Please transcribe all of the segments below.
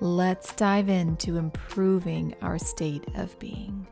Let's dive into improving our state of being.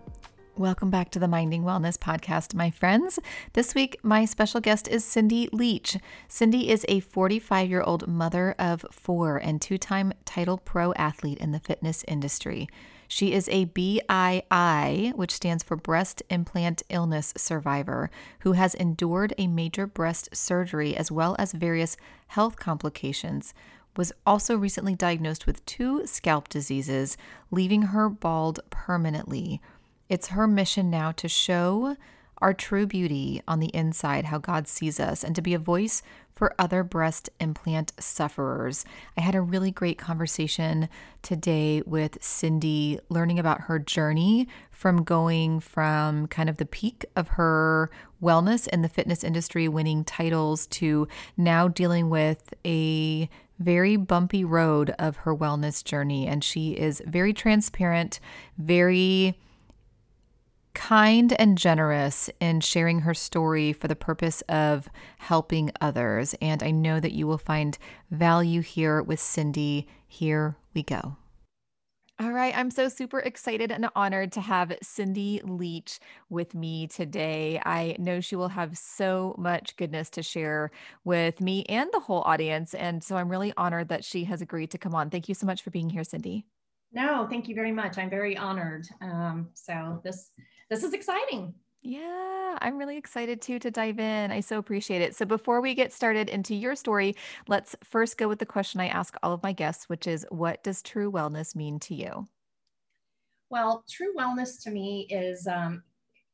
Welcome back to the Minding Wellness podcast, my friends. This week, my special guest is Cindy Leach. Cindy is a 45 year old mother of four and two time title pro athlete in the fitness industry. She is a BII, which stands for breast implant illness survivor, who has endured a major breast surgery as well as various health complications was also recently diagnosed with two scalp diseases, leaving her bald permanently. It's her mission now to show our true beauty on the inside, how God sees us, and to be a voice for other breast implant sufferers. I had a really great conversation today with Cindy, learning about her journey from going from kind of the peak of her wellness in the fitness industry, winning titles, to now dealing with a very bumpy road of her wellness journey. And she is very transparent, very kind and generous in sharing her story for the purpose of helping others. And I know that you will find value here with Cindy. Here we go. All right. I'm so super excited and honored to have Cindy Leach with me today. I know she will have so much goodness to share with me and the whole audience. And so I'm really honored that she has agreed to come on. Thank you so much for being here, Cindy. No, thank you very much. I'm very honored. Um, so this this is exciting. Yeah, I'm really excited too to dive in. I so appreciate it. So, before we get started into your story, let's first go with the question I ask all of my guests, which is what does true wellness mean to you? Well, true wellness to me is um,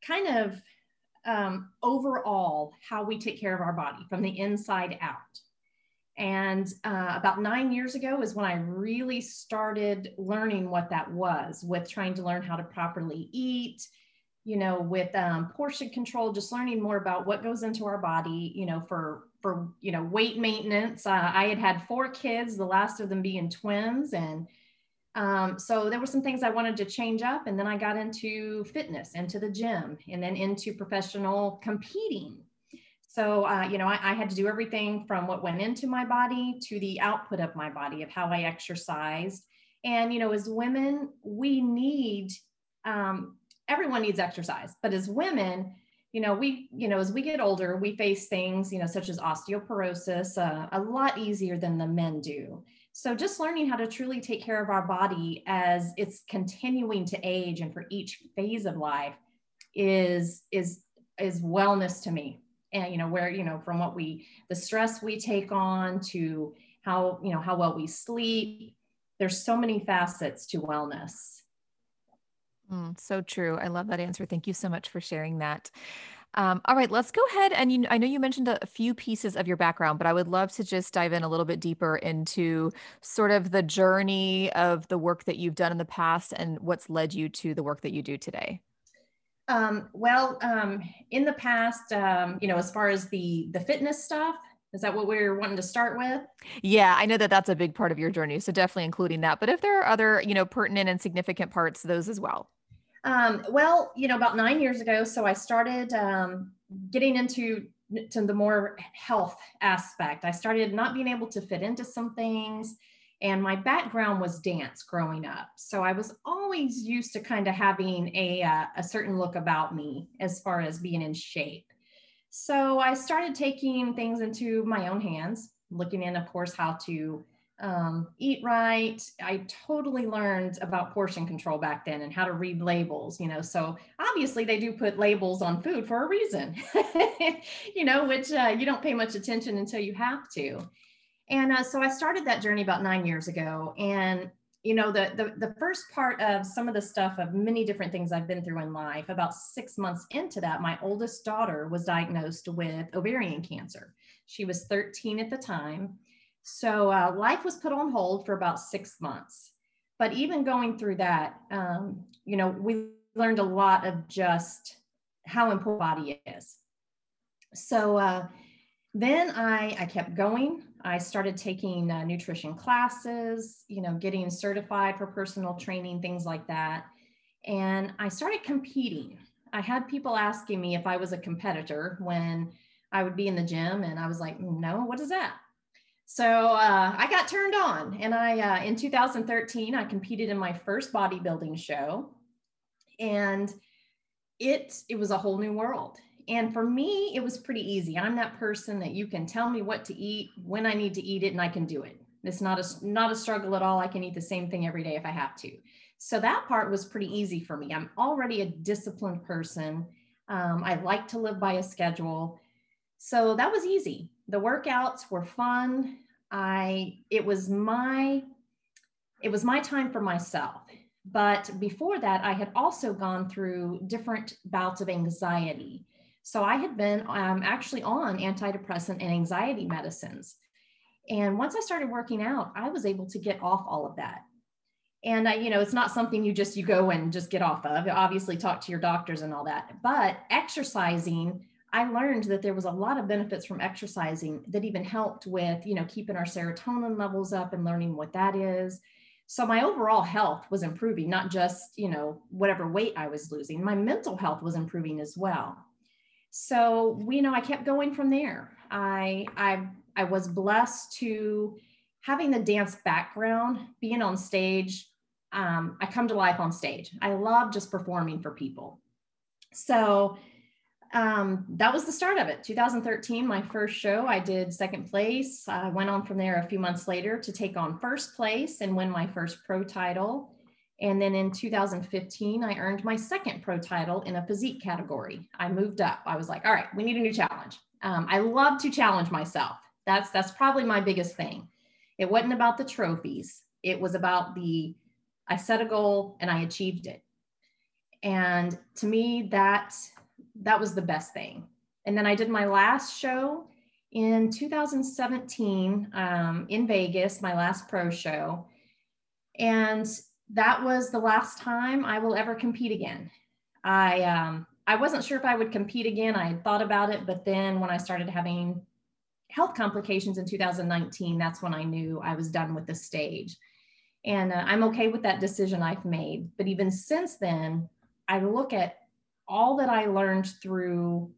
kind of um, overall how we take care of our body from the inside out. And uh, about nine years ago is when I really started learning what that was with trying to learn how to properly eat you know, with um, portion control, just learning more about what goes into our body, you know, for for you know weight maintenance. Uh, I had had four kids, the last of them being twins, and um, so there were some things I wanted to change up. And then I got into fitness, into the gym, and then into professional competing. So uh, you know, I, I had to do everything from what went into my body to the output of my body of how I exercised. And you know, as women, we need um, everyone needs exercise, but as women, you know, we, you know, as we get older, we face things, you know, such as osteoporosis uh, a lot easier than the men do. So just learning how to truly take care of our body as it's continuing to age and for each phase of life is is is wellness to me. And you know, where, you know, from what we the stress we take on to how, you know, how well we sleep, there's so many facets to wellness. Mm, so true. I love that answer. Thank you so much for sharing that. Um, all right, let's go ahead. And you, I know you mentioned a, few pieces of your background, but I would love to just dive in a little bit deeper into sort of the journey of the work that you've done in the past and what's led you to the work that you do today. Um, well, um, in the past, um, you know, as far as the the fitness stuff, is that what we're wanting to start with? Yeah, I know that that's a big part of your journey, so definitely including that. But if there are other, you know, pertinent and significant parts, those as well. Um, well, you know, about nine years ago, so I started um, getting into to the more health aspect. I started not being able to fit into some things, and my background was dance growing up. So I was always used to kind of having a uh, a certain look about me as far as being in shape. So I started taking things into my own hands, looking in, of course, how to um, eat right. I totally learned about portion control back then and how to read labels, you know. So obviously, they do put labels on food for a reason, you know, which uh, you don't pay much attention until you have to. And uh, so I started that journey about nine years ago. And, you know, the, the, the first part of some of the stuff of many different things I've been through in life, about six months into that, my oldest daughter was diagnosed with ovarian cancer. She was 13 at the time so uh, life was put on hold for about six months. but even going through that, um, you know, we learned a lot of just how important body is. So uh, then I, I kept going. I started taking uh, nutrition classes, you know, getting certified for personal training, things like that. And I started competing. I had people asking me if I was a competitor when I would be in the gym, and I was like, no, what is that? So uh, I got turned on, and I uh, in 2013 I competed in my first bodybuilding show, and it it was a whole new world. And for me, it was pretty easy. I'm that person that you can tell me what to eat, when I need to eat it, and I can do it. It's not a not a struggle at all. I can eat the same thing every day if I have to. So that part was pretty easy for me. I'm already a disciplined person. Um, I like to live by a schedule. So that was easy the workouts were fun. I it was my it was my time for myself. But before that, I had also gone through different bouts of anxiety. So I had been um, actually on antidepressant and anxiety medicines. And once I started working out, I was able to get off all of that. And I, you know, it's not something you just you go and just get off of. Obviously, talk to your doctors and all that. But exercising I learned that there was a lot of benefits from exercising that even helped with, you know, keeping our serotonin levels up and learning what that is. So my overall health was improving, not just, you know, whatever weight I was losing. My mental health was improving as well. So, you know, I kept going from there. I I I was blessed to having the dance background, being on stage. Um, I come to life on stage. I love just performing for people. So um, that was the start of it. 2013, my first show, I did second place. I went on from there a few months later to take on first place and win my first pro title. And then in 2015, I earned my second pro title in a physique category. I moved up. I was like, all right, we need a new challenge. Um, I love to challenge myself. That's that's probably my biggest thing. It wasn't about the trophies. It was about the I set a goal and I achieved it. And to me, that that was the best thing. And then I did my last show in 2017 um, in Vegas, my last pro show. And that was the last time I will ever compete again. I um, I wasn't sure if I would compete again. I had thought about it, but then when I started having health complications in 2019, that's when I knew I was done with the stage. And uh, I'm okay with that decision I've made. But even since then, I look at all that I learned through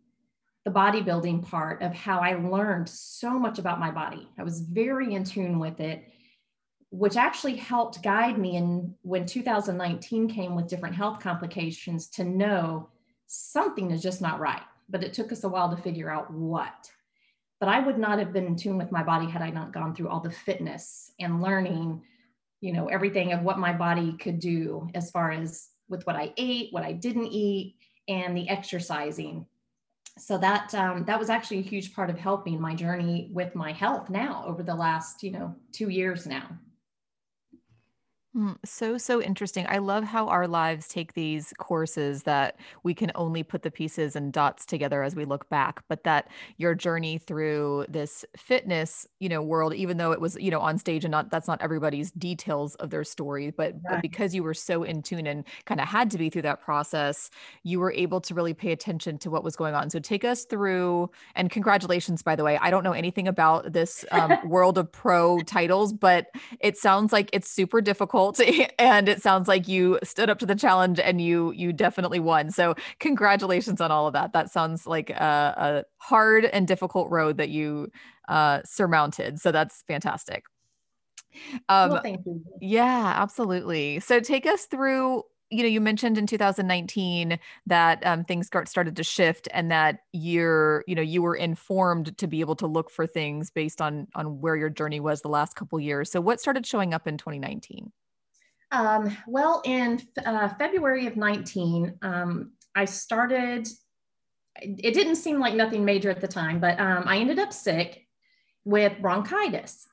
the bodybuilding part of how I learned so much about my body. I was very in tune with it, which actually helped guide me in when 2019 came with different health complications to know something is just not right. But it took us a while to figure out what. But I would not have been in tune with my body had I not gone through all the fitness and learning, you know, everything of what my body could do as far as with what I ate, what I didn't eat, and the exercising. So that um, that was actually a huge part of helping my journey with my health now over the last you know two years now. Mm, so, so interesting. I love how our lives take these courses that we can only put the pieces and dots together as we look back, but that your journey through this fitness, you know, world, even though it was, you know, on stage and not that's not everybody's details of their story, but, right. but because you were so in tune and kind of had to be through that process, you were able to really pay attention to what was going on. So take us through and congratulations, by the way. I don't know anything about this um, world of pro titles, but it sounds like it's super difficult difficult and it sounds like you stood up to the challenge and you you definitely won. So congratulations on all of that. That sounds like a, a hard and difficult road that you uh, surmounted. So that's fantastic. Um, well, thank you. yeah absolutely. So take us through you know you mentioned in 2019 that um, things got, started to shift and that you're you know you were informed to be able to look for things based on on where your journey was the last couple years. So what started showing up in 2019 um, well, in uh, February of 19, um, I started, it didn't seem like nothing major at the time, but um, I ended up sick with bronchitis.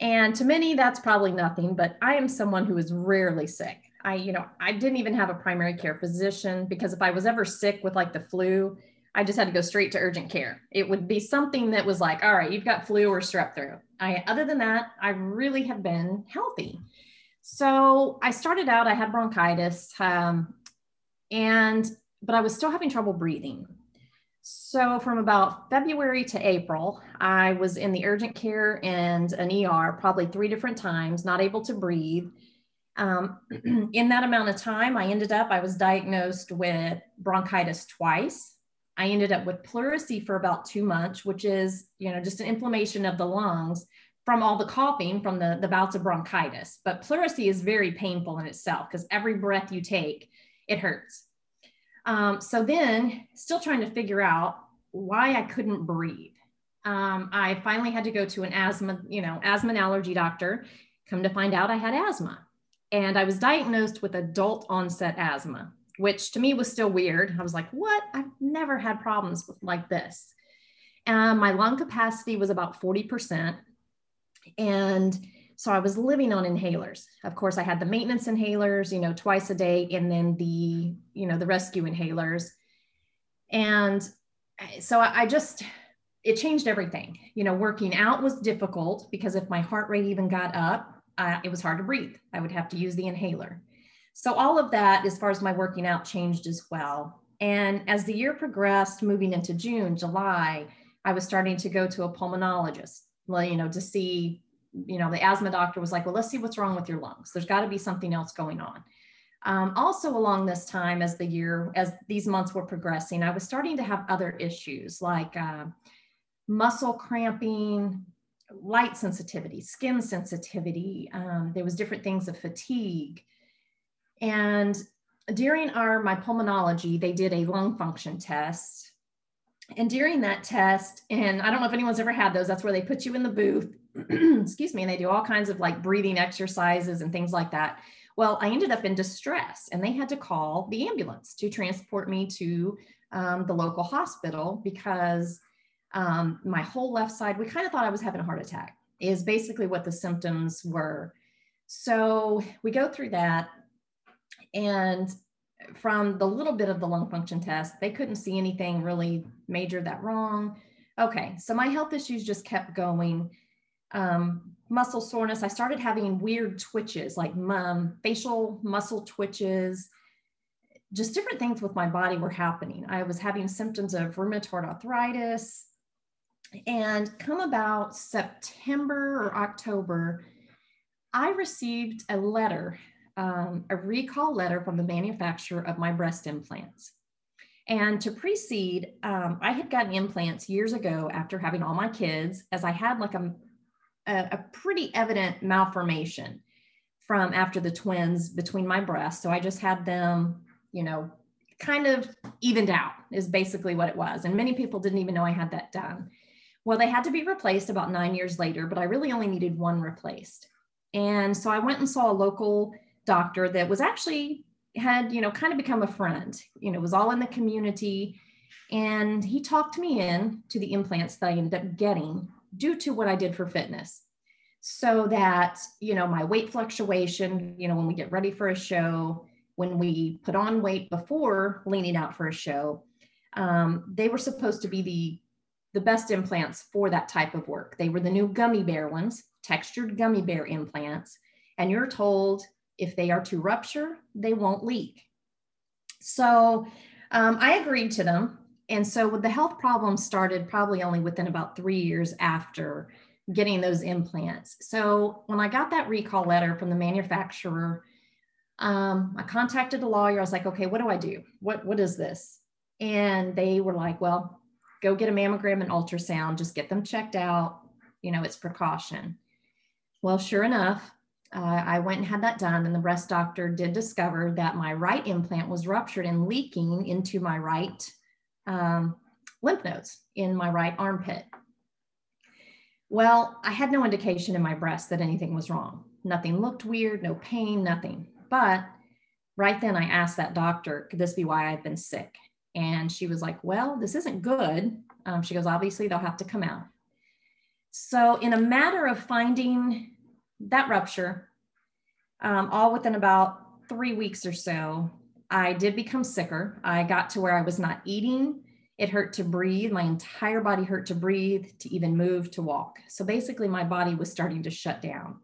And to many, that's probably nothing, but I am someone who is rarely sick. I, you know, I didn't even have a primary care physician because if I was ever sick with like the flu, I just had to go straight to urgent care. It would be something that was like, all right, you've got flu or strep throat. I, other than that, I really have been healthy. So I started out, I had bronchitis, um, and but I was still having trouble breathing. So from about February to April, I was in the urgent care and an ER probably three different times, not able to breathe. Um, in that amount of time, I ended up, I was diagnosed with bronchitis twice. I ended up with pleurisy for about two months, which is, you know, just an inflammation of the lungs from all the coughing from the, the bouts of bronchitis. But pleurisy is very painful in itself because every breath you take, it hurts. Um, so then, still trying to figure out why I couldn't breathe. Um, I finally had to go to an asthma, you know, asthma and allergy doctor. Come to find out, I had asthma, and I was diagnosed with adult onset asthma, which to me was still weird. I was like, "What? I've never had problems with, like this." Um, my lung capacity was about forty percent, and so I was living on inhalers. Of course, I had the maintenance inhalers, you know, twice a day, and then the, you know, the rescue inhalers. And so I just, it changed everything. You know, working out was difficult because if my heart rate even got up, uh, it was hard to breathe. I would have to use the inhaler. So all of that, as far as my working out, changed as well. And as the year progressed, moving into June, July, I was starting to go to a pulmonologist, well, you know, to see you know, the asthma doctor was like, well, let's see what's wrong with your lungs. There's got to be something else going on. Um, also, along this time, as the year, as these months were progressing, I was starting to have other issues like uh, muscle cramping, light sensitivity, skin sensitivity. Um, there was different things of fatigue. And during our my pulmonology, they did a lung function test. And during that test, and I don't know if anyone's ever had those, that's where they put you in the booth excuse me, and they do all kinds of like breathing exercises and things like that. Well, I ended up in distress and they had to call the ambulance to transport me to um, the local hospital because um, my whole left side, we kind of thought I was having a heart attack, is basically what the symptoms were. So we go through that. And from the little bit of the lung function test, they couldn't see anything really major that wrong. Okay, so my health issues just kept going um, muscle soreness. I started having weird twitches, like um, facial muscle twitches, just different things with my body were happening. I was having symptoms of rheumatoid arthritis. And come about September or October, I received a letter, um, a recall letter from the manufacturer of my breast implants. And to precede, um, I had gotten implants years ago after having all my kids, as I had like a a, a pretty evident malformation from after the twins between my breasts. So I just had them, you know, kind of evened out is basically what it was. And many people didn't even know I had that done. Well, they had to be replaced about nine years later, but I really only needed one replaced. And so I went and saw a local doctor that was actually had, you know, kind of become a friend, you know, was all in the community. And he talked me in to the implants that I ended up getting due to what I did for fitness. So that, you know, my weight fluctuation, you know, when we get ready for a show, when we put on weight before leaning out for a show, um, they were supposed to be the the best implants for that type of work. They were the new gummy bear ones, textured gummy bear implants. And you're told if they are to rupture, they won't leak. So um, I agreed to them and so the health problems started probably only within about three years after getting those implants. So when I got that recall letter from the manufacturer, um, I contacted a lawyer. I was like, okay, what do I do? What what is this? And they were like, well, go get a mammogram and ultrasound. Just get them checked out. You know, it's precaution. Well, sure enough, uh, I went and had that done, and the breast doctor did discover that my right implant was ruptured and leaking into my right um, lymph nodes in my right armpit. Well, I had no indication in my breast that anything was wrong. Nothing looked weird, no pain, nothing. But right then I asked that doctor, could this be why I've been sick? And she was like, well, this isn't good. Um, she goes, obviously, they'll have to come out. So, in a matter of finding that rupture, um, all within about three weeks or so, I did become sicker. I got to where I was not eating. It hurt to breathe. My entire body hurt to breathe, to even move, to walk. So basically, my body was starting to shut down.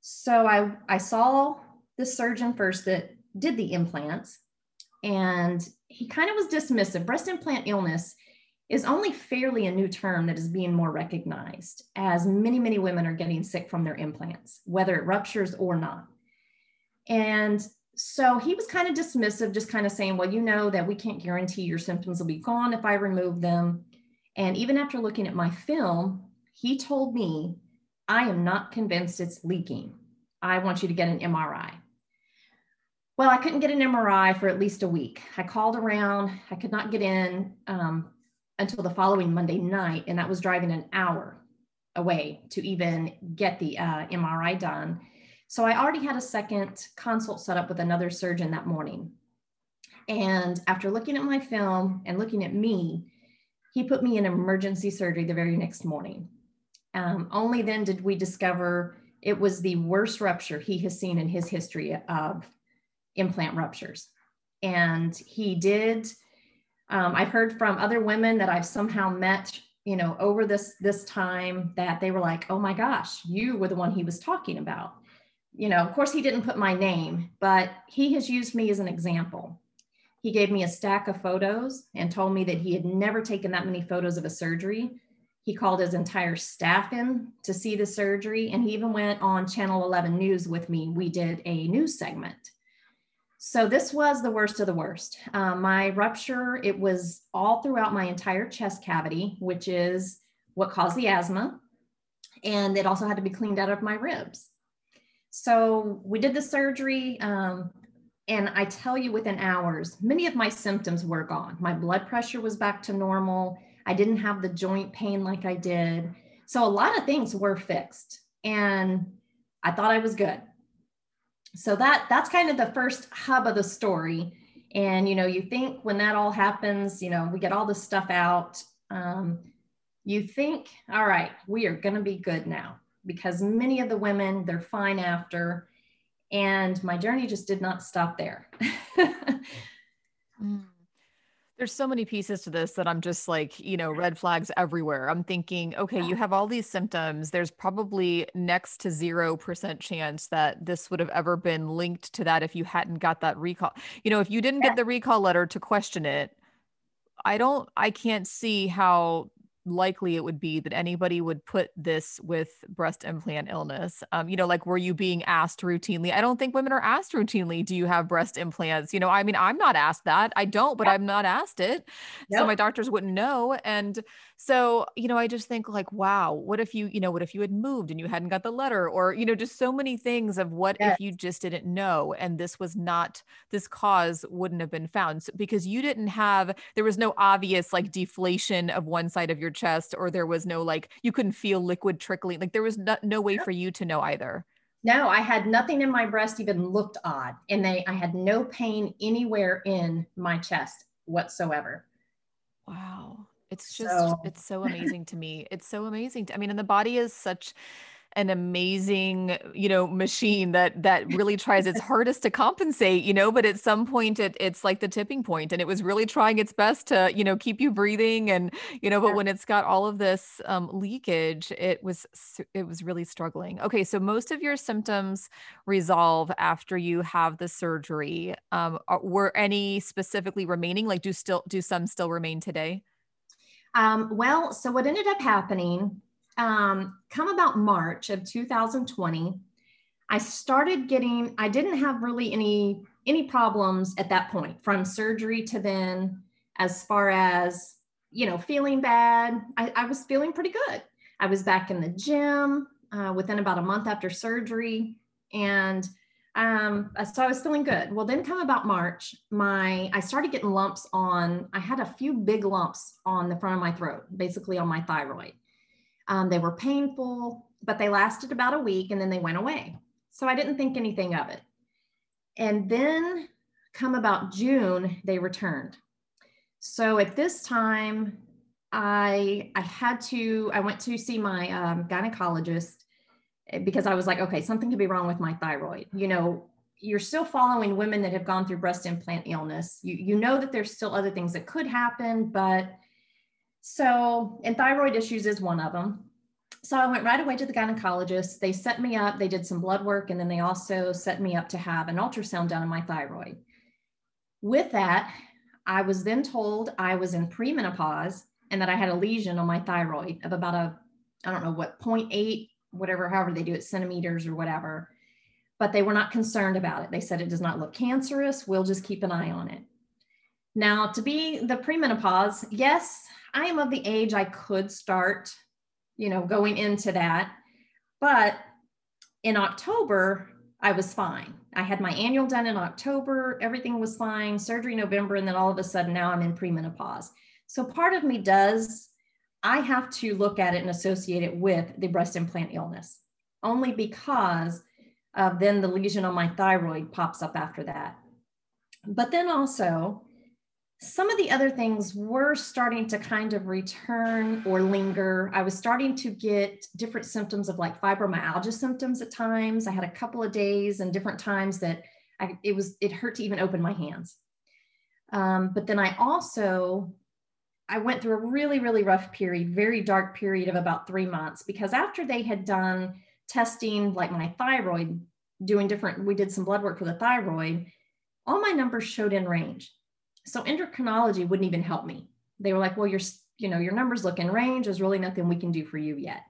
So I, I saw the surgeon first that did the implants, and he kind of was dismissive. Breast implant illness is only fairly a new term that is being more recognized as many, many women are getting sick from their implants, whether it ruptures or not. And so he was kind of dismissive, just kind of saying, well, you know that we can't guarantee your symptoms will be gone if I remove them. And even after looking at my film, he told me, I am not convinced it's leaking. I want you to get an MRI. Well, I couldn't get an MRI for at least a week. I called around, I could not get in um, until the following Monday night, and that was driving an hour away to even get the uh, MRI done. So I already had a second consult set up with another surgeon that morning. And after looking at my film and looking at me, he put me in emergency surgery the very next morning. Um, only then did we discover it was the worst rupture he has seen in his history of implant ruptures. And he did, um, I've heard from other women that I've somehow met, you know, over this this time that they were like, oh my gosh, you were the one he was talking about you know, of course, he didn't put my name, but he has used me as an example. He gave me a stack of photos and told me that he had never taken that many photos of a surgery. He called his entire staff in to see the surgery, and he even went on Channel 11 News with me. We did a news segment. So this was the worst of the worst. Um, my rupture, it was all throughout my entire chest cavity, which is what caused the asthma. And it also had to be cleaned out of my ribs. So we did the surgery. Um, and I tell you, within hours, many of my symptoms were gone. My blood pressure was back to normal. I didn't have the joint pain like I did. So a lot of things were fixed. And I thought I was good. So that that's kind of the first hub of the story. And you know, you think when that all happens, you know, we get all this stuff out. Um, you think, all right, we are going to be good now because many of the women, they're fine after. And my journey just did not stop there. mm. There's so many pieces to this that I'm just like, you know, red flags everywhere. I'm thinking, okay, you have all these symptoms. There's probably next to 0% chance that this would have ever been linked to that if you hadn't got that recall. You know, if you didn't get the recall letter to question it, I don't, I can't see how likely it would be that anybody would put this with breast implant illness. Um, you know, like were you being asked routinely? I don't think women are asked routinely, do you have breast implants? You know, I mean, I'm not asked that. I don't, but I'm not asked it. So my doctors wouldn't know. And so, you know, I just think like, wow, what if you, you know, what if you had moved and you hadn't got the letter or, you know, just so many things of what yes. if you just didn't know and this was not, this cause wouldn't have been found so, because you didn't have, there was no obvious like deflation of one side of your chest or there was no like, you couldn't feel liquid trickling. Like there was no, no way for you to know either. No, I had nothing in my breast even looked odd. And they, I had no pain anywhere in my chest whatsoever. Wow. It's just, so. it's so amazing to me. It's so amazing. To, I mean, and the body is such an amazing you know machine that that really tries its hardest to compensate you know but at some point it, it's like the tipping point and it was really trying its best to you know keep you breathing and you know but when it's got all of this um, leakage it was it was really struggling okay so most of your symptoms resolve after you have the surgery um, were any specifically remaining like do still do some still remain today um, well, so what ended up happening, um, come about March of 2020, I started getting, I didn't have really any any problems at that point from surgery to then as far as you know feeling bad i, I was feeling pretty good. I was back in the gym uh, within about a month after surgery and um, uh, so I was feeling good. Well, then come about March, my I started getting lumps on. I had a few big lumps on the front of my throat, basically on my thyroid. Um, they were painful, but they lasted about a week and then they went away. So I didn't think anything of it. And then come about June, they returned. So at this time, I I had to I went to see my um, gynecologist Eh, because I was like, okay, something could be wrong with my thyroid. You know, you're still following women that have gone through breast implant illness. You, you know that there's still other things that could happen, but so, and thyroid issues is one of them. so I went right away to the gynecologist. They set me up, they did some blood work, and then they also set me up to have an ultrasound done on my thyroid. With that, I was then told I was in premenopause and that I had a lesion on my thyroid of about a, I don't know what, 0.8, whatever, however they do it, centimeters or whatever. But they were not concerned about it. They said it does not look cancerous. We'll just keep an eye on it. Now, to be the premenopause, yes, I am of the age I could start, you know, going into that. But in October, I was fine. I had my annual done in October, everything was fine, surgery November, and then all of a sudden now I'm in premenopause. So part of me does, I have to look at it and associate it with the breast implant illness, only because of then the lesion on my thyroid pops up after that. But then also, some of the other things were starting to kind of return or linger. I was starting to get different symptoms of like fibromyalgia symptoms at times. I had a couple of days and different times that I, it was it hurt to even open my hands. Um, but then I also I went through a really really rough period, very dark period of about three months because after they had done testing like my thyroid, doing different, we did some blood work for the thyroid. All my numbers showed in range so endocrinology wouldn't even help me. They were like, well, your, you know, your numbers look in range. There's really nothing we can do for you yet.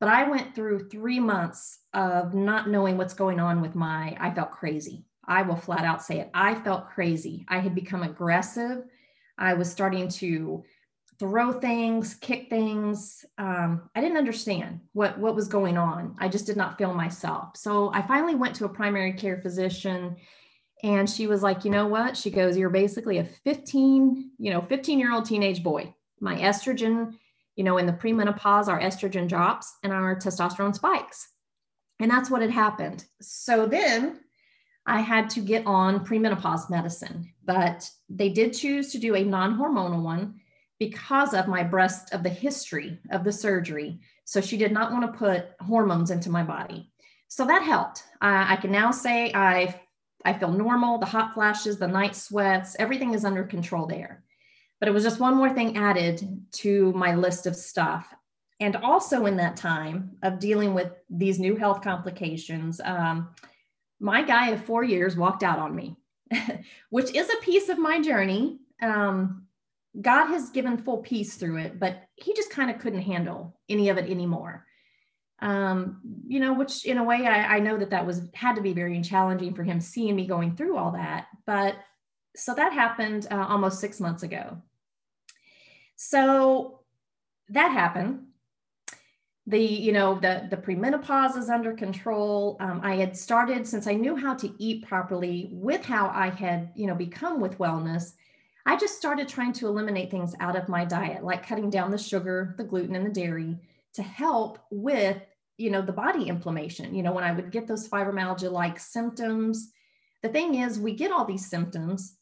But I went through three months of not knowing what's going on with my, I felt crazy. I will flat out say it. I felt crazy. I had become aggressive. I was starting to throw things, kick things. Um, I didn't understand what, what was going on. I just did not feel myself. So I finally went to a primary care physician and she was like, you know what? She goes, you're basically a 15, you know, 15 year old teenage boy. My estrogen, you know, in the premenopause, our estrogen drops and our testosterone spikes. And that's what had happened. So then I had to get on premenopause medicine, but they did choose to do a non hormonal one because of my breast, of the history of the surgery. So she did not want to put hormones into my body. So that helped. Uh, I can now say I I feel normal, the hot flashes, the night sweats, everything is under control there. But it was just one more thing added to my list of stuff. And also in that time of dealing with these new health complications, um, my guy of four years walked out on me, which is a piece of my journey. Um, God has given full peace through it, but he just kind of couldn't handle any of it anymore um, you know, which in a way I, I know that that was had to be very challenging for him seeing me going through all that. But so that happened uh, almost six months ago. So that happened. The you know the the premenopause is under control. Um, I had started since I knew how to eat properly with how I had you know become with wellness. I just started trying to eliminate things out of my diet, like cutting down the sugar, the gluten, and the dairy to help with you know the body inflammation you know when i would get those fibromyalgia like symptoms the thing is we get all these symptoms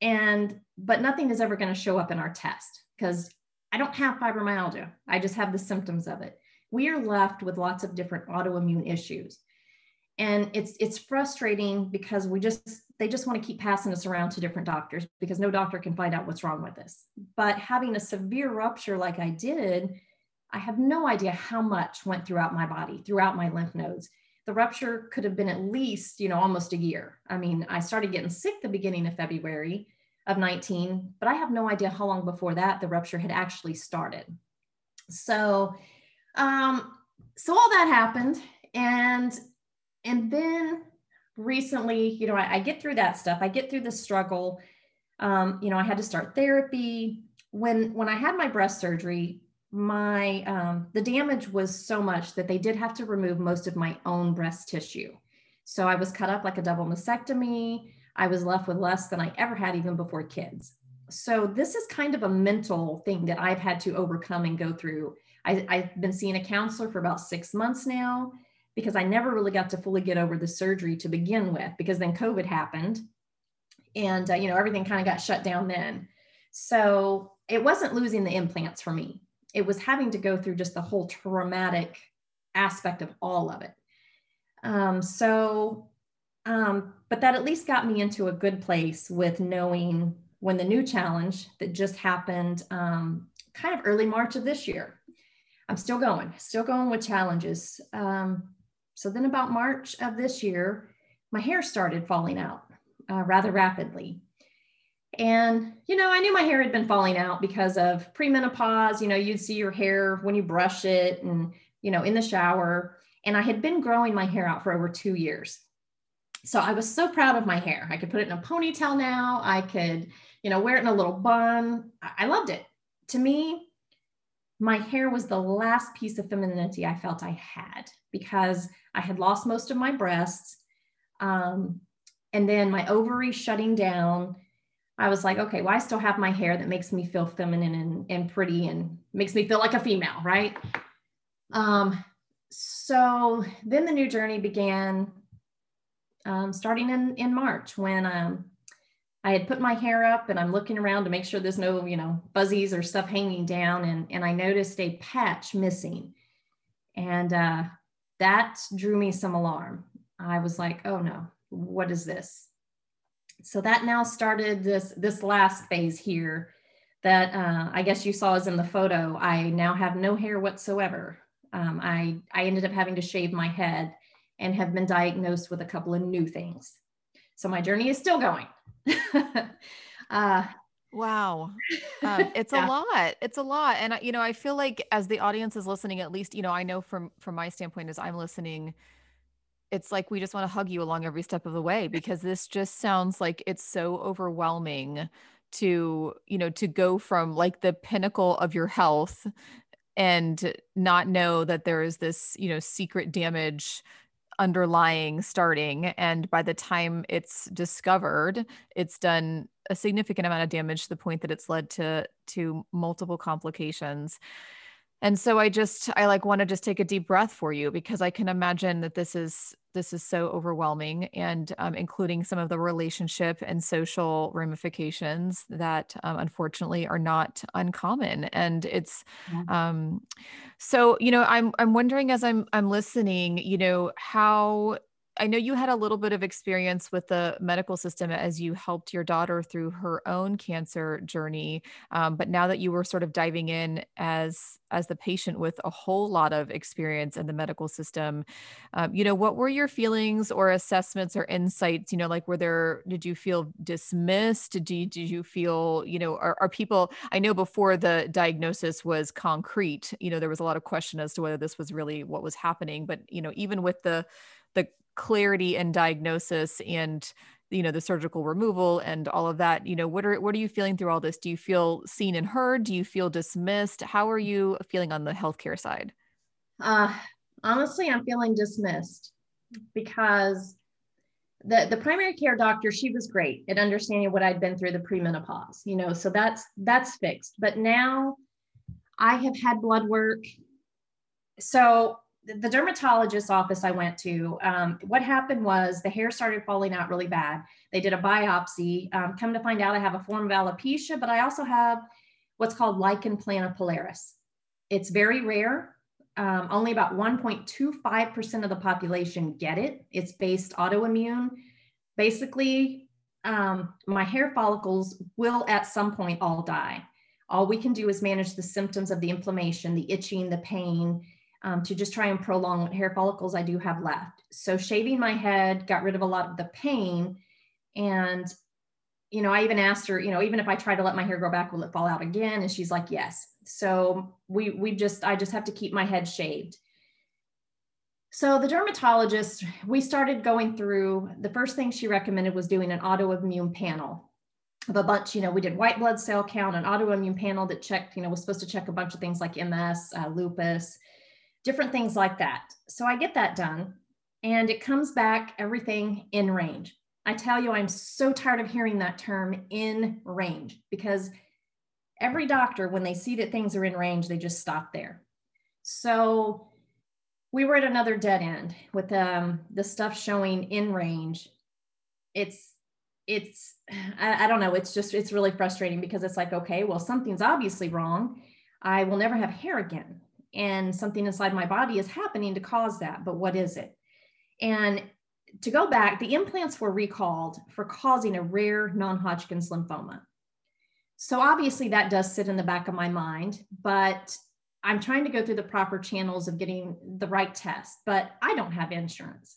and but nothing is ever going to show up in our test because i don't have fibromyalgia i just have the symptoms of it we are left with lots of different autoimmune issues and it's it's frustrating because we just they just want to keep passing us around to different doctors because no doctor can find out what's wrong with us but having a severe rupture like i did I have no idea how much went throughout my body, throughout my lymph nodes. The rupture could have been at least, you know, almost a year. I mean, I started getting sick the beginning of February of 19, but I have no idea how long before that the rupture had actually started. So, um, so all that happened, and and then recently, you know, I, I get through that stuff. I get through the struggle. Um, you know, I had to start therapy. When when I had my breast surgery, my um, the damage was so much that they did have to remove most of my own breast tissue so i was cut up like a double mastectomy i was left with less than i ever had even before kids so this is kind of a mental thing that i've had to overcome and go through I, i've been seeing a counselor for about six months now because i never really got to fully get over the surgery to begin with because then covid happened and uh, you know everything kind of got shut down then so it wasn't losing the implants for me it was having to go through just the whole traumatic aspect of all of it. Um, so, um, but that at least got me into a good place with knowing when the new challenge that just happened um, kind of early March of this year. I'm still going, still going with challenges. Um, so then, about March of this year, my hair started falling out uh, rather rapidly. And, you know, I knew my hair had been falling out because of premenopause. You know, you'd see your hair when you brush it and, you know, in the shower. And I had been growing my hair out for over two years. So I was so proud of my hair. I could put it in a ponytail now. I could, you know, wear it in a little bun. I loved it. To me, my hair was the last piece of femininity I felt I had because I had lost most of my breasts. Um, and then my ovaries shutting down I was like, okay, well, I still have my hair that makes me feel feminine and, and pretty and makes me feel like a female, right? Um, so then the new journey began um, starting in, in March when um, I had put my hair up and I'm looking around to make sure there's no, you know, fuzzies or stuff hanging down. And, and I noticed a patch missing. And uh, that drew me some alarm. I was like, oh no, what is this? so that now started this this last phase here that uh, I guess you saw is in the photo. I now have no hair whatsoever. Um, I I ended up having to shave my head and have been diagnosed with a couple of new things. So my journey is still going. uh, wow, um, it's yeah. a lot. It's a lot, and you know I feel like as the audience is listening, at least you know I know from from my standpoint as I'm listening it's like we just want to hug you along every step of the way because this just sounds like it's so overwhelming to you know to go from like the pinnacle of your health and not know that there is this you know secret damage underlying starting and by the time it's discovered it's done a significant amount of damage to the point that it's led to to multiple complications and so i just i like want to just take a deep breath for you because i can imagine that this is this is so overwhelming and um, including some of the relationship and social ramifications that um, unfortunately are not uncommon and it's yeah. um, so you know i'm i'm wondering as i'm i'm listening you know how I know you had a little bit of experience with the medical system as you helped your daughter through her own cancer journey, um, but now that you were sort of diving in as as the patient with a whole lot of experience in the medical system, um, you know, what were your feelings or assessments or insights? You know, like were there? Did you feel dismissed? Did you, did you feel? You know, are, are people? I know before the diagnosis was concrete, you know, there was a lot of question as to whether this was really what was happening. But you know, even with the the clarity and diagnosis and you know the surgical removal and all of that you know what are what are you feeling through all this? Do you feel seen and heard? Do you feel dismissed? How are you feeling on the healthcare side? Uh honestly i'm feeling dismissed because the the primary care doctor she was great at understanding what i'd been through the premenopause you know so that's that's fixed. But now i have had blood work. So the dermatologist office I went to, um, what happened was the hair started falling out really bad. They did a biopsy. Um, come to find out, I have a form of alopecia, but I also have what's called lichen planopilaris. It's very rare. Um, only about 1.25% of the population get it. It's based autoimmune. Basically, um, my hair follicles will at some point all die. All we can do is manage the symptoms of the inflammation, the itching, the pain, um, to just try and prolong what hair follicles I do have left. So shaving my head got rid of a lot of the pain. And, you know, I even asked her, you know, even if I try to let my hair grow back, will it fall out again? And she's like, yes. So we, we just, I just have to keep my head shaved. So the dermatologist, we started going through, the first thing she recommended was doing an autoimmune panel of a bunch, you know, we did white blood cell count, an autoimmune panel that checked, you know, was supposed to check a bunch of things like MS, uh, lupus, different things like that. So I get that done and it comes back everything in range. I tell you, I'm so tired of hearing that term in range because every doctor, when they see that things are in range, they just stop there. So we were at another dead end with um, the stuff showing in range. It's, it's, I, I don't know. It's just, it's really frustrating because it's like, okay, well, something's obviously wrong. I will never have hair again and something inside my body is happening to cause that. But what is it? And to go back, the implants were recalled for causing a rare non Hodgkin's lymphoma. So obviously that does sit in the back of my mind, but I'm trying to go through the proper channels of getting the right test, but I don't have insurance.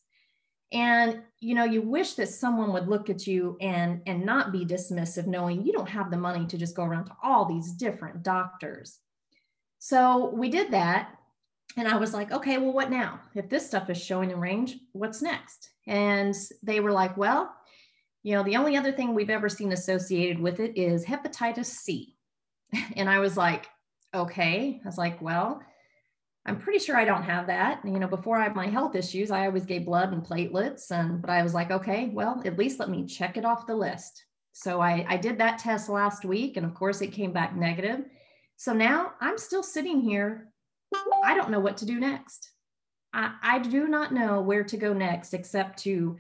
And you know, you wish that someone would look at you and and not be dismissive, knowing you don't have the money to just go around to all these different doctors. So we did that. And I was like, okay, well, what now? If this stuff is showing in range, what's next? And they were like, well, you know, the only other thing we've ever seen associated with it is hepatitis C. And I was like, okay. I was like, well, I'm pretty sure I don't have that. You know, before I had my health issues, I always gave blood and platelets. And but I was like, okay, well, at least let me check it off the list. So I, I did that test last week, and of course it came back negative. So now I'm still sitting here. I don't know what to do next. I, I do not know where to go next except to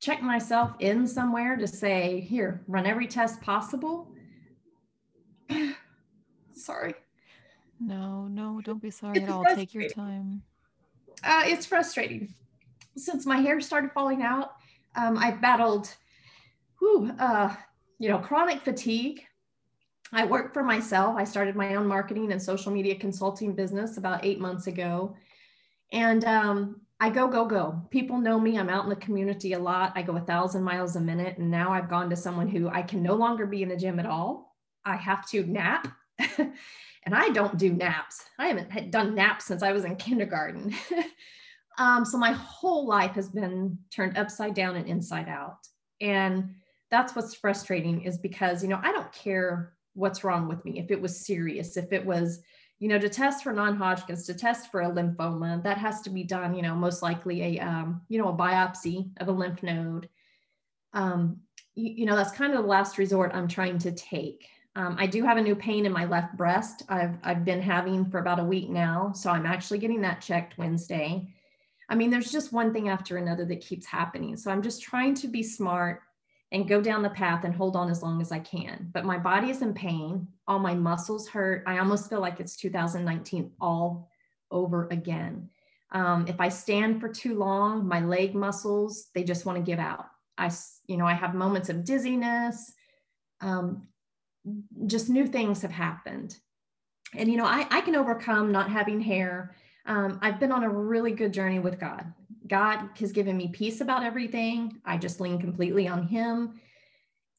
check myself in somewhere to say, here, run every test possible. Sorry. No, no, don't be sorry it's at all. Take your time. Uh, it's frustrating. Since my hair started falling out, um, I've battled, whew, uh, you know, chronic fatigue. I work for myself. I started my own marketing and social media consulting business about eight months ago. And um, I go, go, go. People know me. I'm out in the community a lot. I go a thousand miles a minute. And now I've gone to someone who I can no longer be in the gym at all. I have to nap. and I don't do naps. I haven't done naps since I was in kindergarten. um, so my whole life has been turned upside down and inside out. And that's what's frustrating is because, you know, I don't care what's wrong with me. If it was serious, if it was, you know, to test for non-Hodgkin's, to test for a lymphoma, that has to be done, you know, most likely a, um, you know, a biopsy of a lymph node. Um, you, you know, that's kind of the last resort I'm trying to take. Um, I do have a new pain in my left breast. I've, I've been having for about a week now. So I'm actually getting that checked Wednesday. I mean, there's just one thing after another that keeps happening. So I'm just trying to be smart and go down the path and hold on as long as I can. But my body is in pain. All my muscles hurt. I almost feel like it's 2019 all over again. Um, if I stand for too long, my leg muscles, they just want to give out. I, you know, I have moments of dizziness. Um, just new things have happened. And, you know, I, I can overcome not having hair. Um, I've been on a really good journey with God. God has given me peace about everything. I just lean completely on Him.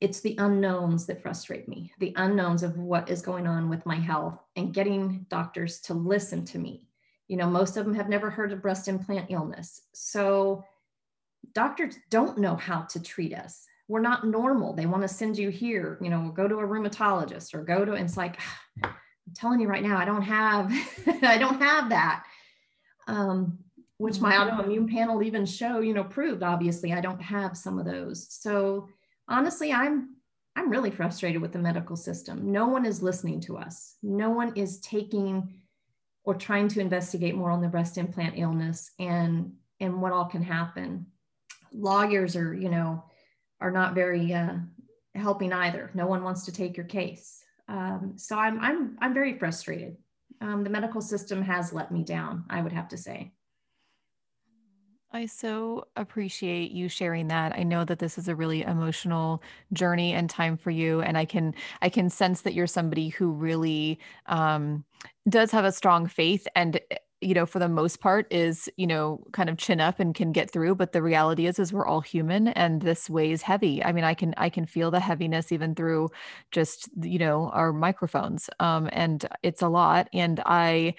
It's the unknowns that frustrate me, the unknowns of what is going on with my health and getting doctors to listen to me. You know, most of them have never heard of breast implant illness. So doctors don't know how to treat us we're not normal. They want to send you here, you know, go to a rheumatologist or go to, it's like, I'm telling you right now, I don't have, I don't have that. Um, which my mm-hmm. autoimmune panel even show, you know, proved obviously I don't have some of those. So honestly, I'm, I'm really frustrated with the medical system. No one is listening to us. No one is taking or trying to investigate more on the breast implant illness and, and what all can happen. Lawyers are, you know, are not very uh, helping either. No one wants to take your case. Um, so I'm, I'm, I'm very frustrated. Um, the medical system has let me down, I would have to say. I so appreciate you sharing that. I know that this is a really emotional journey and time for you, and I can I can sense that you're somebody who really um, does have a strong faith and you know for the most part is you know kind of chin up and can get through but the reality is is we're all human and this weighs heavy i mean i can i can feel the heaviness even through just you know our microphones um and it's a lot and i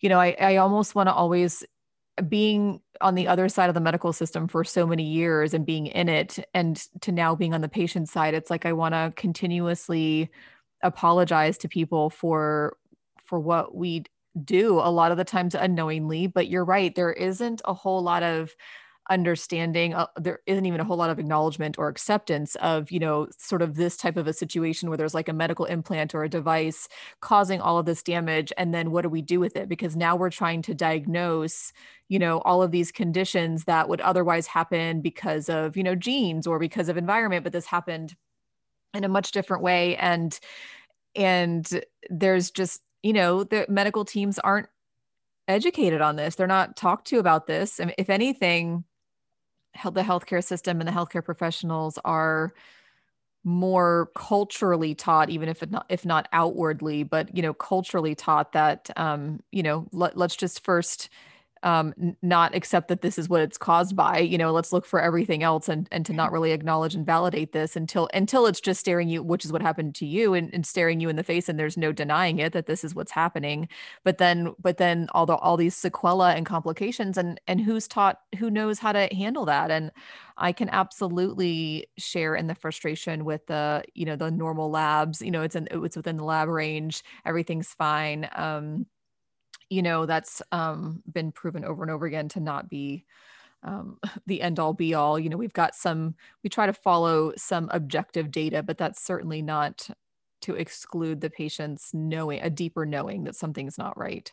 you know i i almost want to always being on the other side of the medical system for so many years and being in it and to now being on the patient side it's like i want to continuously apologize to people for for what we do a lot of the times unknowingly. But you're right there isn't a whole lot of understanding uh, there isn't even a whole lot of acknowledgement or acceptance of you know sort of this type of a situation where there's like a medical implant or a device causing all of this damage and then what do we do with it because now we're trying to diagnose you know all of these conditions that would otherwise happen because of you know genes or because of environment but this happened in a much different way and and there's just you know, the medical teams aren't educated on this. They're not talked to about this. And if anything, the healthcare system and the healthcare professionals are more culturally taught even if not if not outwardly but you know culturally taught that um you know let, let's just first um, not accept that this is what it's caused by. You know, let's look for everything else and and to not really acknowledge and validate this until until it's just staring you, which is what happened to you, and, and staring you in the face, and there's no denying it that this is what's happening. But then, but then all the all these sequela and complications, and and who's taught, who knows how to handle that, and I can absolutely share in the frustration with the you know the normal labs. You know, it's in it's within the lab range, everything's fine. Um, you know that's um, been proven over and over again to not be um, the end all be all. You know we've got some we try to follow some objective data but that's certainly not to exclude the patient's knowing a deeper knowing that something's not right.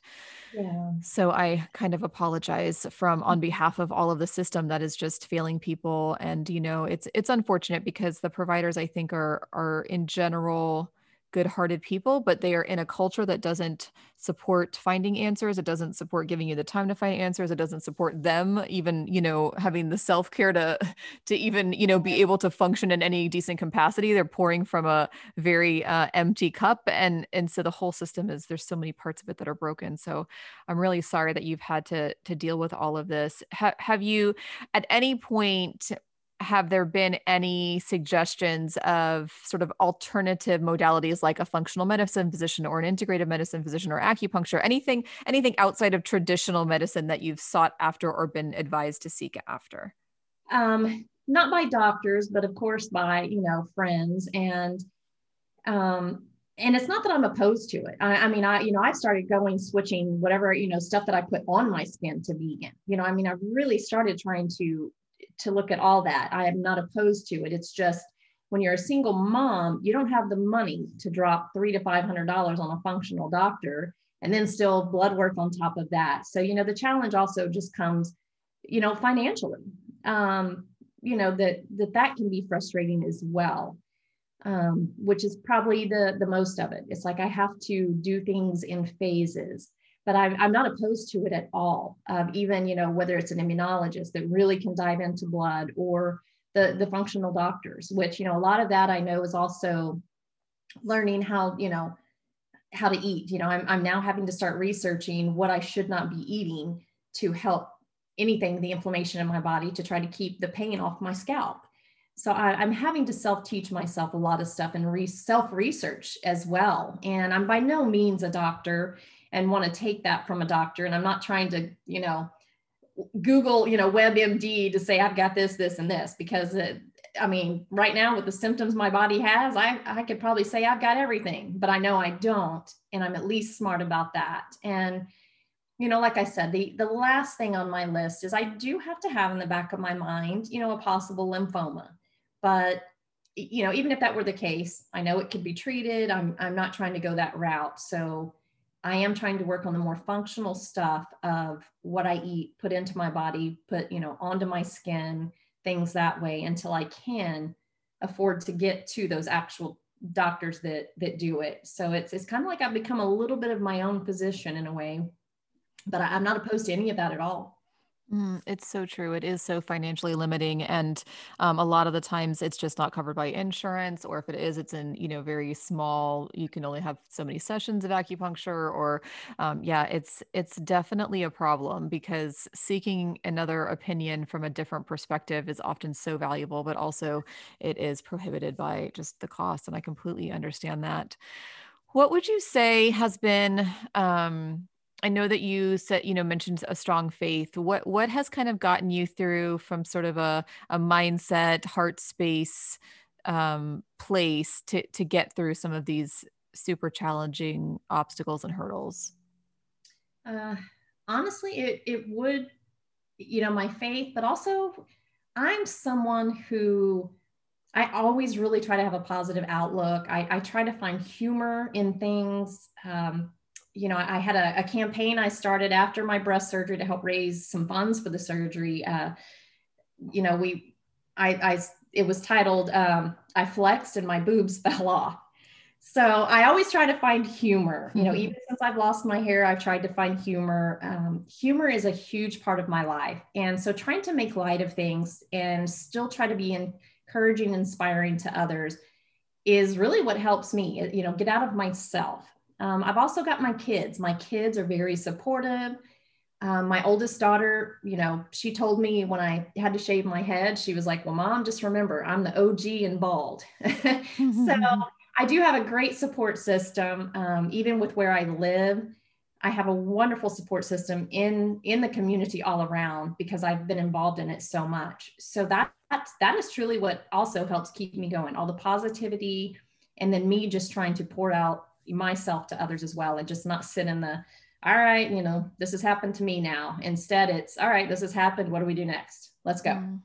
Yeah. So i kind of apologize from on behalf of all of the system that is just failing people. And you know it's it's unfortunate because the providers i think are are in general good-hearted people but they are in a culture that doesn't support finding answers it doesn't support giving you the time to find answers it doesn't support them even you know having the self-care to to even you know be able to function in any decent capacity they're pouring from a very uh, empty cup and and so the whole system is there's so many parts of it that are broken so i'm really sorry that you've had to to deal with all of this. Ha- have you at any point have there been any suggestions of sort of alternative modalities like a functional medicine physician or an integrative medicine physician or acupuncture anything anything outside of traditional medicine that you've sought after or been advised to seek after um, not by doctors but of course by you know friends and um, and it's not that I'm opposed to it. I, I, mean, I, you know, I started going switching whatever, you know, stuff that I put on my skin to vegan. You know, I mean, I really started trying to to look at all that. I am not opposed to it. It's just when you're a single mom, you don't have the money to drop three to five hundred dollars on a functional doctor and then still blood work on top of that. So you know the challenge also just comes, you know, financially. Um, you know that that that can be frustrating as well. Um, which is probably the the most of it. It's like I have to do things in phases but I'm, I'm not opposed to it at all. Um, even, you know, whether it's an immunologist that really can dive into blood or the, the functional doctors, which, you know, a lot of that I know is also learning how, you know, how to eat. You know, I'm, I'm now having to start researching what I should not be eating to help anything, the inflammation in my body to try to keep the pain off my scalp. So I, am having to self teach myself a lot of stuff and re- self research as well. And I'm by no means a doctor and want to take that from a doctor. And I'm not trying to, you know, Google, you know, WebMD to say I've got this, this, and this, because it, I mean, right now with the symptoms my body has, I, I could probably say I've got everything, but I know I don't. And I'm at least smart about that. And, you know, like I said, the, the last thing on my list is I do have to have in the back of my mind, you know, a possible lymphoma. But, you know, even if that were the case, I know it could be treated. I'm, I'm not trying to go that route. So, I am trying to work on the more functional stuff of what I eat, put into my body, put, you know, onto my skin, things that way until I can afford to get to those actual doctors that that do it. So it's it's kind of like I've become a little bit of my own physician in a way, but I, I'm not opposed to any of that at all. Mm, it's so true. It is so financially limiting, and um, a lot of the times it's just not covered by insurance, or if it is, it's in you know very small. You can only have so many sessions of acupuncture, or um, yeah, it's it's definitely a problem because seeking another opinion from a different perspective is often so valuable, but also it is prohibited by just the cost, and I completely understand that. What would you say has been um, I know that you said, you know, mentioned a strong faith. What what has kind of gotten you through from sort of a, a mindset, heart space um, place to to get through some of these super challenging obstacles and hurdles? Uh, honestly, it it would, you know, my faith, but also I'm someone who I always really try to have a positive outlook. I, I try to find humor in things. Um, you know, I had a, a, campaign I started after my breast surgery to help raise some funds for the surgery. Uh, you know, we, I, I, it was titled um, "I flexed and my boobs fell off." So I always try to find humor. You know, mm-hmm. even since I've lost my hair, I've tried to find humor. Um, humor is a huge part of my life, and so trying to make light of things and still try to be encouraging, inspiring to others is really what helps me, you know, get out of myself. Um, I've also got my kids. My kids are very supportive. Um, my oldest daughter, you know, she told me when I had to shave my head, she was like, Well, mom, just remember, I'm the OG and bald. so I do have a great support system, um, even with where I live. I have a wonderful support system in in the community all around because I've been involved in it so much. So that that is truly what also helps keep me going. All the positivity, and then me just trying to pour out myself to others as well, and just not sit in the all right, you know, this has happened to me now. Instead, it's all right, this has happened. What do we do next? Let's go. Mm.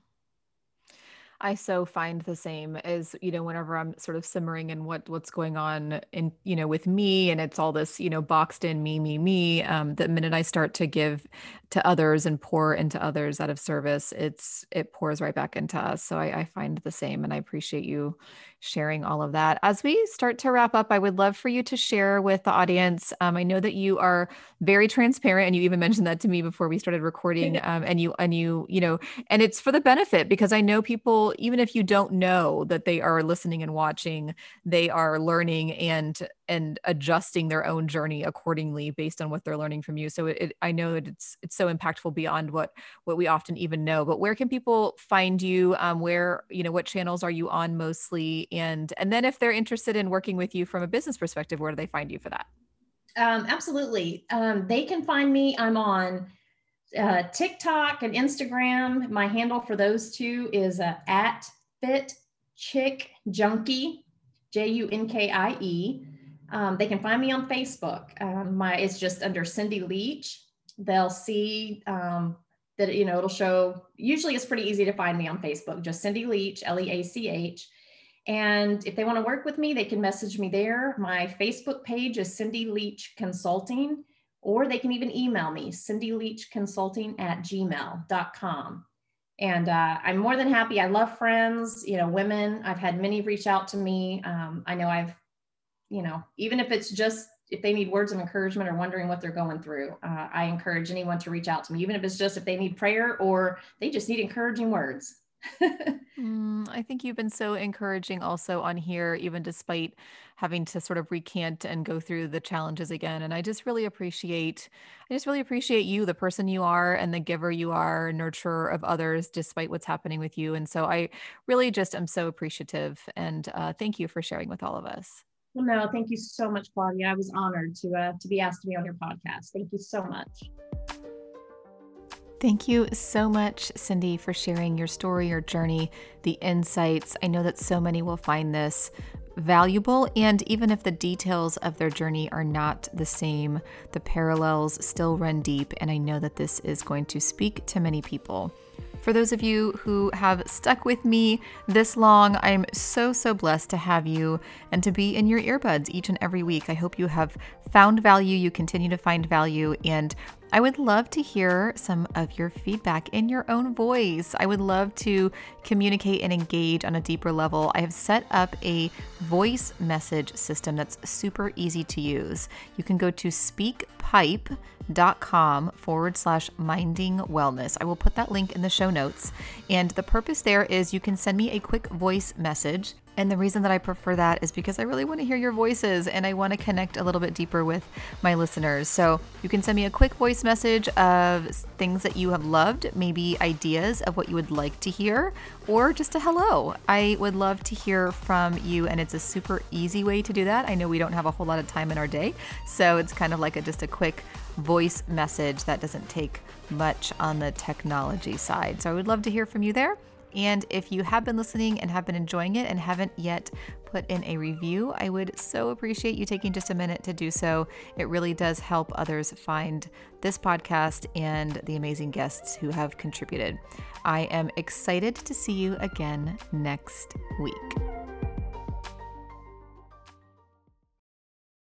I so find the same as, you know, whenever I'm sort of simmering and what what's going on in, you know, with me and it's all this, you know, boxed in me, me, me. Um, the minute I start to give to others and pour into others out of service, it's it pours right back into us. So I, I find the same and I appreciate you sharing all of that. As we start to wrap up, I would love for you to share with the audience. Um, I know that you are very transparent, and you even mentioned that to me before we started recording. Um, and you and you you know, and it's for the benefit because I know people, even if you don't know that they are listening and watching, they are learning and and adjusting their own journey accordingly based on what they're learning from you. So it, it, I know that it's it's so impactful beyond what what we often even know. But where can people find you? Um, where you know what channels are you on mostly? And and then if they're interested in working with you from a business perspective, where do they find you for that? Um, absolutely, um, they can find me. I'm on uh, TikTok and Instagram. My handle for those two is uh, at Fit Chick Junkie, J U N K I E. Um, they can find me on Facebook. Um, my it's just under Cindy Leach. They'll see um, that you know it'll show. Usually, it's pretty easy to find me on Facebook. Just Cindy Leach, L E A C H. And if they want to work with me, they can message me there. My Facebook page is Cindy Leach Consulting, or they can even email me, Cindy Leach Consulting at gmail.com. And uh, I'm more than happy. I love friends, you know, women. I've had many reach out to me. Um, I know I've you know, even if it's just if they need words of encouragement or wondering what they're going through, uh, I encourage anyone to reach out to me, even if it's just if they need prayer or they just need encouraging words. mm, I think you've been so encouraging also on here, even despite having to sort of recant and go through the challenges again. And I just really appreciate, I just really appreciate you, the person you are and the giver you are, nurturer of others, despite what's happening with you. And so I really just am so appreciative. And uh, thank you for sharing with all of us. Well, no, thank you so much, Claudia. I was honored to uh, to be asked to be on your podcast. Thank you so much. Thank you so much, Cindy, for sharing your story, your journey, the insights. I know that so many will find this valuable. And even if the details of their journey are not the same, the parallels still run deep. And I know that this is going to speak to many people. For those of you who have stuck with me this long, I'm so, so blessed to have you and to be in your earbuds each and every week. I hope you have found value, you continue to find value, and I would love to hear some of your feedback in your own voice. I would love to communicate and engage on a deeper level. I have set up a voice message system that's super easy to use. You can go to speakpipe.com forward slash minding wellness. I will put that link in the show notes. And the purpose there is you can send me a quick voice message and the reason that I prefer that is because I really want to hear your voices and I want to connect a little bit deeper with my listeners. So you can send me a quick voice message of things that you have loved, maybe ideas of what you would like to hear, or just a hello. I would love to hear from you, and it's a super easy way to do that. I know we don't have a whole lot of time in our day, so it's kind of like a, just a quick voice message that doesn't take much on the technology side. So I would love to hear from you there. And if you have been listening and have been enjoying it and haven't yet put in a review, I would so appreciate you taking just a minute to do so. It really does help others find this podcast and the amazing guests who have contributed. I am excited to see you again next week.